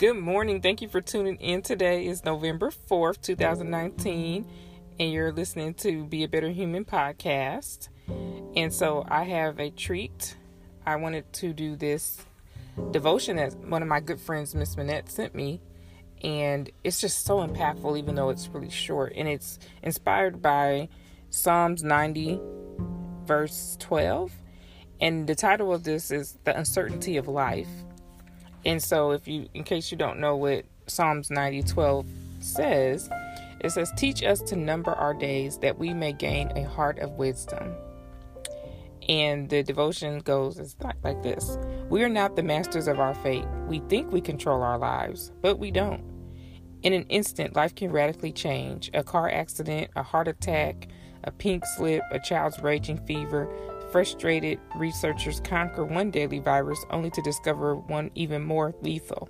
Good morning. Thank you for tuning in. Today is November 4th, 2019, and you're listening to Be a Better Human podcast. And so I have a treat. I wanted to do this devotion that one of my good friends, Miss Manette, sent me. And it's just so impactful, even though it's really short. And it's inspired by Psalms 90, verse 12. And the title of this is The Uncertainty of Life. And so, if you, in case you don't know what Psalms 90 12 says, it says, Teach us to number our days that we may gain a heart of wisdom. And the devotion goes it's like, like this We are not the masters of our fate. We think we control our lives, but we don't. In an instant, life can radically change. A car accident, a heart attack, a pink slip, a child's raging fever, Frustrated researchers conquer one deadly virus only to discover one even more lethal.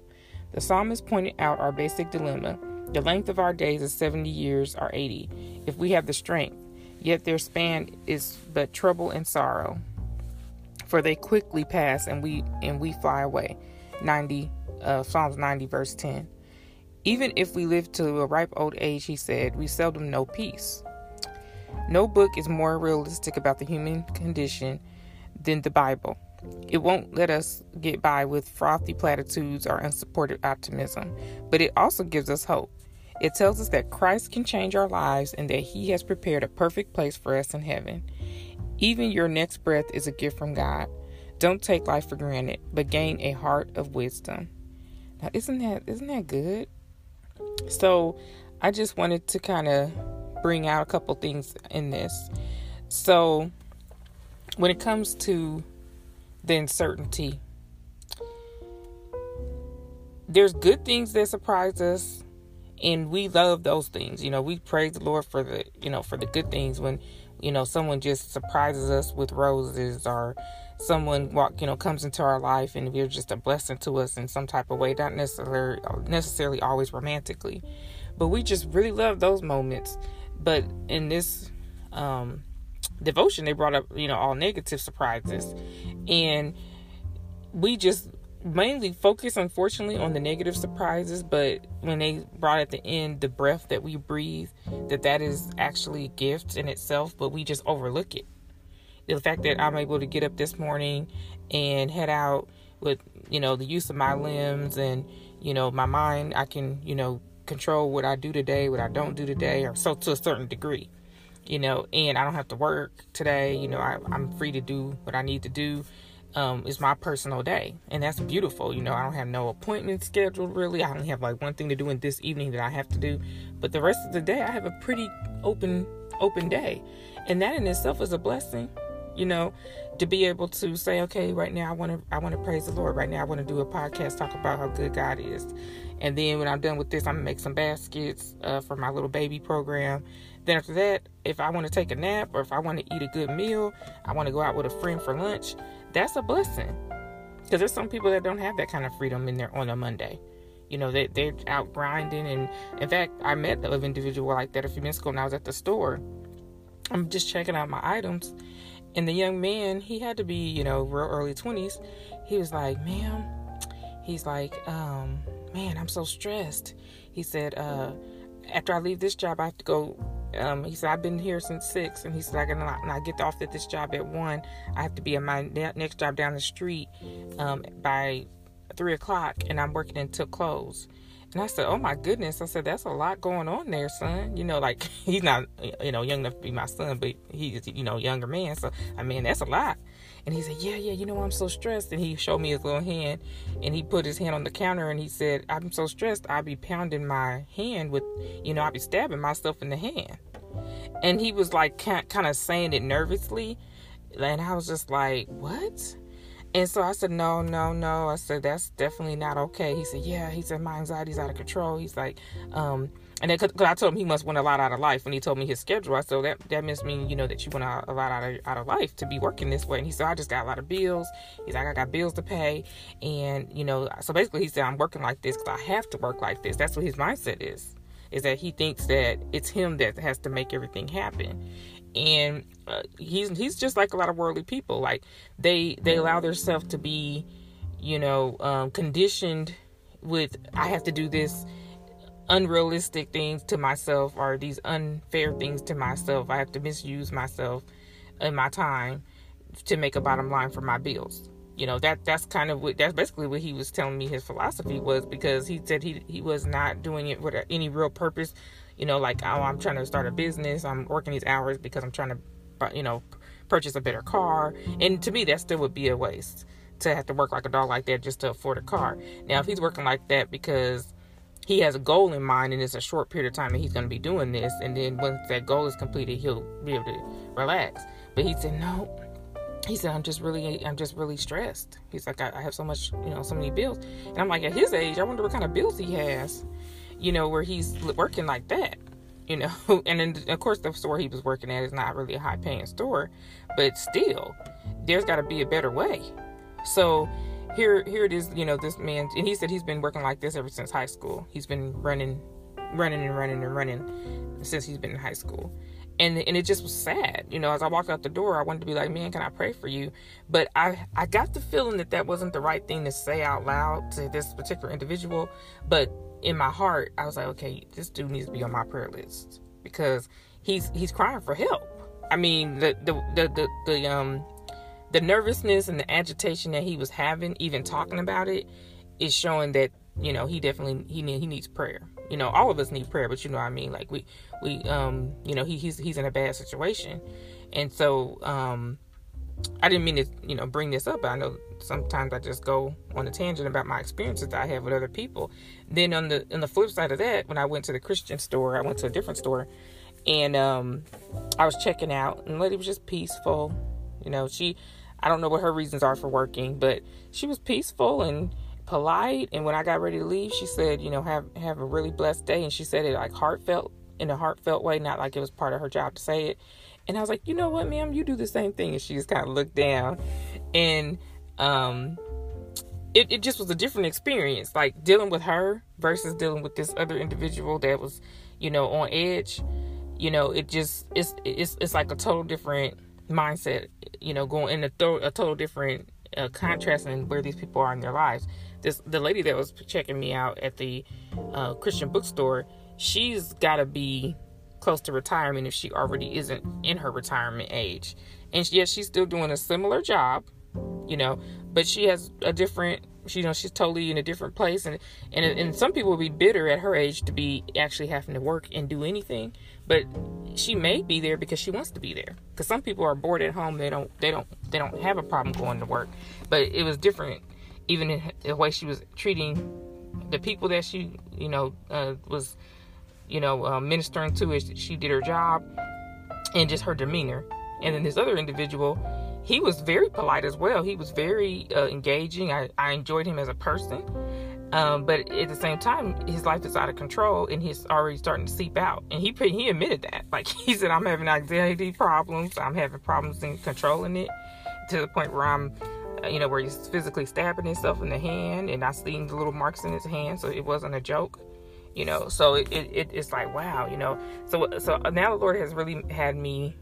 The psalmist pointed out our basic dilemma. The length of our days is 70 years or 80, if we have the strength, yet their span is but trouble and sorrow. For they quickly pass and we and we fly away. 90 uh, Psalms 90 verse 10. Even if we live to a ripe old age, he said, we seldom know peace. No book is more realistic about the human condition than the Bible. It won't let us get by with frothy platitudes or unsupported optimism, but it also gives us hope. It tells us that Christ can change our lives and that He has prepared a perfect place for us in heaven. Even your next breath is a gift from God. Don't take life for granted, but gain a heart of wisdom. Now, isn't that isn't that good? So, I just wanted to kind of bring out a couple things in this. So, when it comes to the uncertainty, there's good things that surprise us, and we love those things. You know, we praise the Lord for the you know for the good things when you know someone just surprises us with roses or someone walk you know comes into our life and they're just a blessing to us in some type of way not necessarily necessarily always romantically but we just really love those moments but in this um, devotion, they brought up, you know, all negative surprises. And we just mainly focus, unfortunately, on the negative surprises. But when they brought at the end the breath that we breathe, that that is actually a gift in itself, but we just overlook it. The fact that I'm able to get up this morning and head out with, you know, the use of my limbs and, you know, my mind, I can, you know, control what I do today, what I don't do today, or so to a certain degree, you know, and I don't have to work today, you know, I, am free to do what I need to do. Um, it's my personal day, and that's beautiful. You know, I don't have no appointments scheduled really. I only have like one thing to do in this evening that I have to do, but the rest of the day I have a pretty open open day, and that in itself is a blessing. You know, to be able to say, okay, right now I want to I want to praise the Lord. Right now I want to do a podcast talk about how good God is, and then when I'm done with this, I'm gonna make some baskets uh, for my little baby program. Then after that, if I want to take a nap or if I want to eat a good meal, I want to go out with a friend for lunch. That's a blessing. Because there's some people that don't have that kind of freedom in there on a Monday. You know, they, they're out grinding. And in fact, I met an individual like that a few minutes ago when I was at the store. I'm just checking out my items. And the young man, he had to be, you know, real early 20s. He was like, ma'am, he's like, um, man, I'm so stressed. He said, uh, after I leave this job, I have to go. Um, he said, I've been here since six, and he said, I can get off at this job at one. I have to be at my next job down the street um, by three o'clock, and I'm working until close. And I said, Oh my goodness. I said, That's a lot going on there, son. You know, like he's not, you know, young enough to be my son, but he's, you know, younger man. So, I mean, that's a lot. And he said, Yeah, yeah, you know, I'm so stressed. And he showed me his little hand and he put his hand on the counter and he said, I'm so stressed, I'll be pounding my hand with, you know, I'll be stabbing myself in the hand. And he was like, kind of saying it nervously. And I was just like, What? And so I said, no, no, no. I said, that's definitely not okay. He said, yeah. He said, my anxiety's out of control. He's like, um, and then cause, I told him he must want a lot out of life when he told me his schedule. I said, that, that must mean, you know, that you want a, a lot out of, out of life to be working this way. And he said, I just got a lot of bills. He's like, I got bills to pay. And, you know, so basically he said, I'm working like this because I have to work like this. That's what his mindset is, is that he thinks that it's him that has to make everything happen and uh, he's he's just like a lot of worldly people like they they allow themselves to be you know um, conditioned with I have to do this unrealistic things to myself or these unfair things to myself. I have to misuse myself and my time to make a bottom line for my bills. You know, that that's kind of what that's basically what he was telling me his philosophy was because he said he he was not doing it with any real purpose. You know, like oh, I'm trying to start a business. I'm working these hours because I'm trying to, you know, purchase a better car. And to me, that still would be a waste to have to work like a dog like that just to afford a car. Now, if he's working like that because he has a goal in mind and it's a short period of time that he's going to be doing this, and then once that goal is completed, he'll be able to relax. But he said, no. He said, I'm just really, I'm just really stressed. He's like, I, I have so much, you know, so many bills. And I'm like, at his age, I wonder what kind of bills he has, you know, where he's working like that you know and then of course the store he was working at is not really a high paying store but still there's got to be a better way so here here it is you know this man and he said he's been working like this ever since high school he's been running running and running and running since he's been in high school and and it just was sad. You know as i walked out the door i wanted to be like man can i pray for you? But i i got the feeling that that wasn't the right thing to say out loud to this particular individual. But in my heart i was like okay this dude needs to be on my prayer list because he's he's crying for help. I mean the the the the, the um the nervousness and the agitation that he was having, even talking about it, is showing that you know he definitely he need, he needs prayer. You know, all of us need prayer, but you know what I mean. Like we we um you know he he's he's in a bad situation, and so um I didn't mean to you know bring this up. I know sometimes I just go on a tangent about my experiences that I have with other people. Then on the on the flip side of that, when I went to the Christian store, I went to a different store, and um I was checking out, and the lady was just peaceful. You know, she I don't know what her reasons are for working, but she was peaceful and polite. And when I got ready to leave, she said, you know, have have a really blessed day. And she said it like heartfelt in a heartfelt way, not like it was part of her job to say it. And I was like, you know what, ma'am, you do the same thing. And she just kind of looked down, and um, it it just was a different experience, like dealing with her versus dealing with this other individual that was, you know, on edge. You know, it just it's it's it's like a total different mindset, you know, going in a, th- a total different uh, contrast in where these people are in their lives. This the lady that was checking me out at the uh, Christian bookstore, she's got to be close to retirement if she already isn't in her retirement age. And yet she's still doing a similar job, you know, but she has a different you know she's totally in a different place. And and and some people will be bitter at her age to be actually having to work and do anything but she may be there because she wants to be there. Because some people are bored at home they don't they don't they don't have a problem going to work. But it was different even in the way she was treating the people that she you know uh, was you know uh, ministering to as she did her job and just her demeanor and then this other individual he was very polite as well. He was very uh, engaging. I, I enjoyed him as a person. Um, but at the same time, his life is out of control and he's already starting to seep out. And he he admitted that. Like he said, I'm having anxiety problems. I'm having problems in controlling it to the point where I'm, you know, where he's physically stabbing himself in the hand and I seen the little marks in his hand. So it wasn't a joke, you know. So it, it it's like wow, you know. So so now the Lord has really had me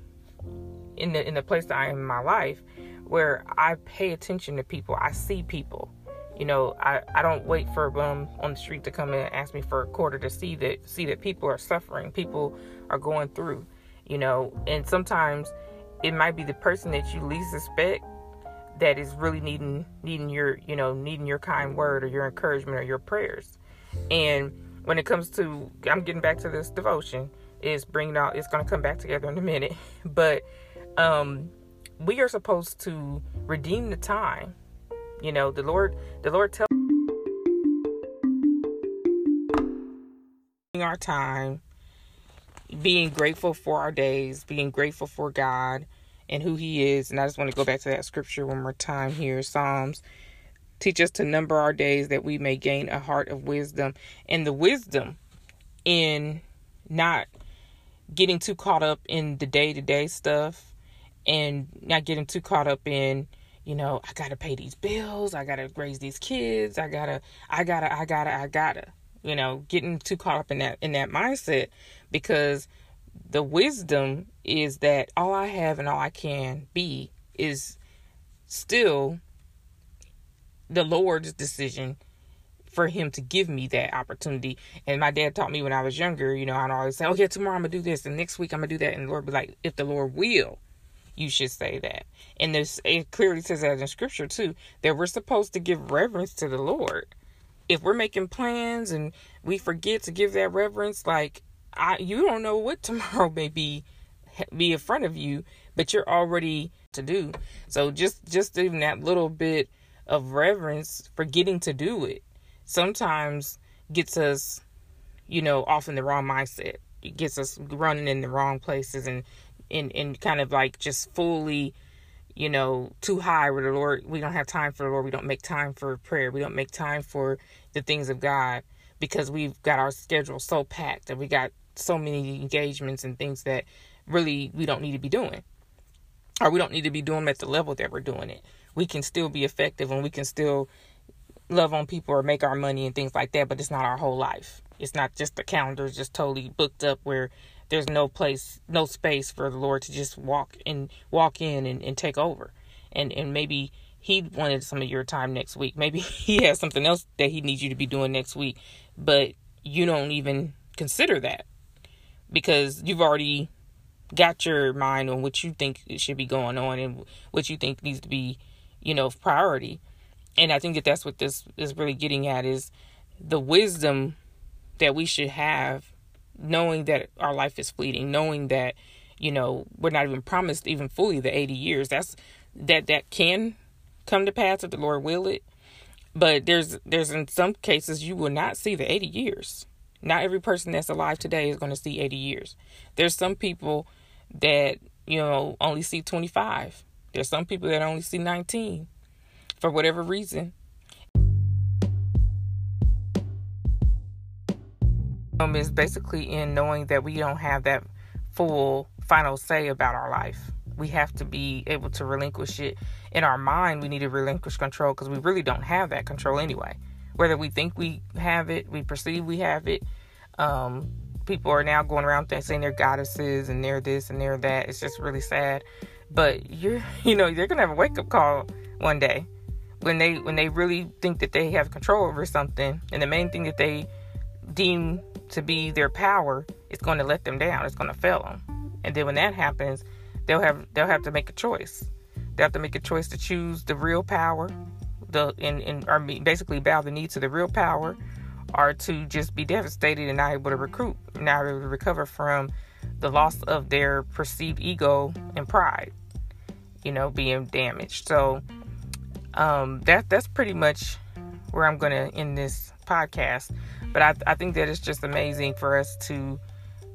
in the in the place that I am in my life where I pay attention to people. I see people. You know, I, I don't wait for a bum on the street to come in and ask me for a quarter to see that see that people are suffering, people are going through, you know, and sometimes it might be the person that you least suspect that is really needing needing your you know needing your kind word or your encouragement or your prayers and when it comes to i'm getting back to this devotion is bringing out it's going to come back together in a minute but um, we are supposed to redeem the time. You know, the Lord, the Lord tells our time, being grateful for our days, being grateful for God and who He is. And I just want to go back to that scripture one more time here Psalms. Teach us to number our days that we may gain a heart of wisdom. And the wisdom in not getting too caught up in the day to day stuff and not getting too caught up in you know i gotta pay these bills i gotta raise these kids i gotta i gotta i gotta i gotta you know getting too caught up in that in that mindset because the wisdom is that all i have and all i can be is still the lord's decision for him to give me that opportunity. And my dad taught me when I was younger, you know, I'd always say, Oh yeah, tomorrow I'm gonna do this and next week I'm gonna do that and the Lord be like, if the Lord will, you should say that. And this it clearly says that in scripture too, that we're supposed to give reverence to the Lord. If we're making plans and we forget to give that reverence, like I you don't know what tomorrow may be be in front of you, but you're already to do. So just just even that little bit of reverence for getting to do it sometimes gets us, you know, off in the wrong mindset. It gets us running in the wrong places and and, and kind of like just fully, you know, too high with the Lord. We don't have time for the Lord. We don't make time for prayer. We don't make time for the things of God because we've got our schedule so packed and we got so many engagements and things that really we don't need to be doing. Or we don't need to be doing them at the level that we're doing it. We can still be effective and we can still love on people or make our money and things like that, but it's not our whole life. It's not just the calendar is just totally booked up where there's no place, no space for the Lord to just walk and walk in and, and take over. And and maybe he wanted some of your time next week. Maybe he has something else that he needs you to be doing next week, but you don't even consider that because you've already got your mind on what you think should be going on and what you think needs to be, you know, priority. And I think that that's what this is really getting at is the wisdom that we should have knowing that our life is fleeting, knowing that, you know, we're not even promised even fully the 80 years. That's that that can come to pass if the Lord will it. But there's there's in some cases you will not see the 80 years. Not every person that's alive today is going to see 80 years. There's some people that, you know, only see 25. There's some people that only see 19 for whatever reason. Um, is basically in knowing that we don't have that full final say about our life. We have to be able to relinquish it. In our mind, we need to relinquish control because we really don't have that control anyway. Whether we think we have it, we perceive we have it. Um, people are now going around saying they're goddesses and they're this and they're that. It's just really sad. But you're, you know, they're gonna have a wake up call one day when they when they really think that they have control over something, and the main thing that they deem to be their power is going to let them down. It's going to fail them. And then when that happens, they'll have they'll have to make a choice. They have to make a choice to choose the real power, the and, and or basically bow the knee to the real power, or to just be devastated and not able to recruit, not able to recover from the loss of their perceived ego and pride, you know, being damaged. So um, that that's pretty much where I'm to end this podcast. But I, I think that it's just amazing for us to,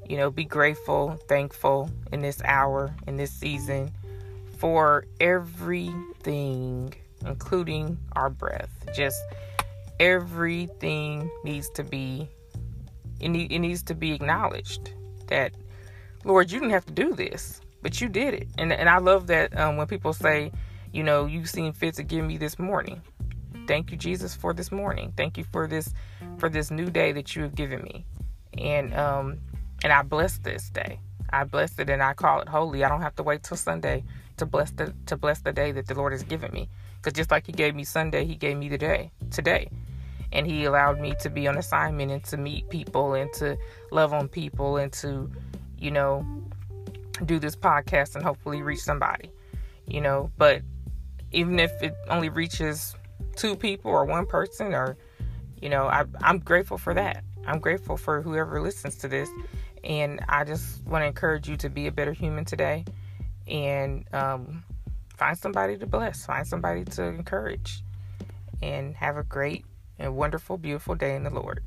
you know, be grateful, thankful in this hour, in this season, for everything, including our breath. Just everything needs to be, it, need, it needs to be acknowledged that, Lord, you didn't have to do this, but you did it. And, and I love that um, when people say, you know, you seem fit to give me this morning. Thank you, Jesus, for this morning. Thank you for this for this new day that you have given me. And um and I bless this day. I bless it and I call it holy. I don't have to wait till Sunday to bless the to bless the day that the Lord has given me. Because just like He gave me Sunday, He gave me the day today, and He allowed me to be on assignment and to meet people and to love on people and to, you know, do this podcast and hopefully reach somebody. You know, but even if it only reaches two people or one person or you know I, i'm grateful for that i'm grateful for whoever listens to this and i just want to encourage you to be a better human today and um, find somebody to bless find somebody to encourage. And have a great and wonderful beautiful day in the lord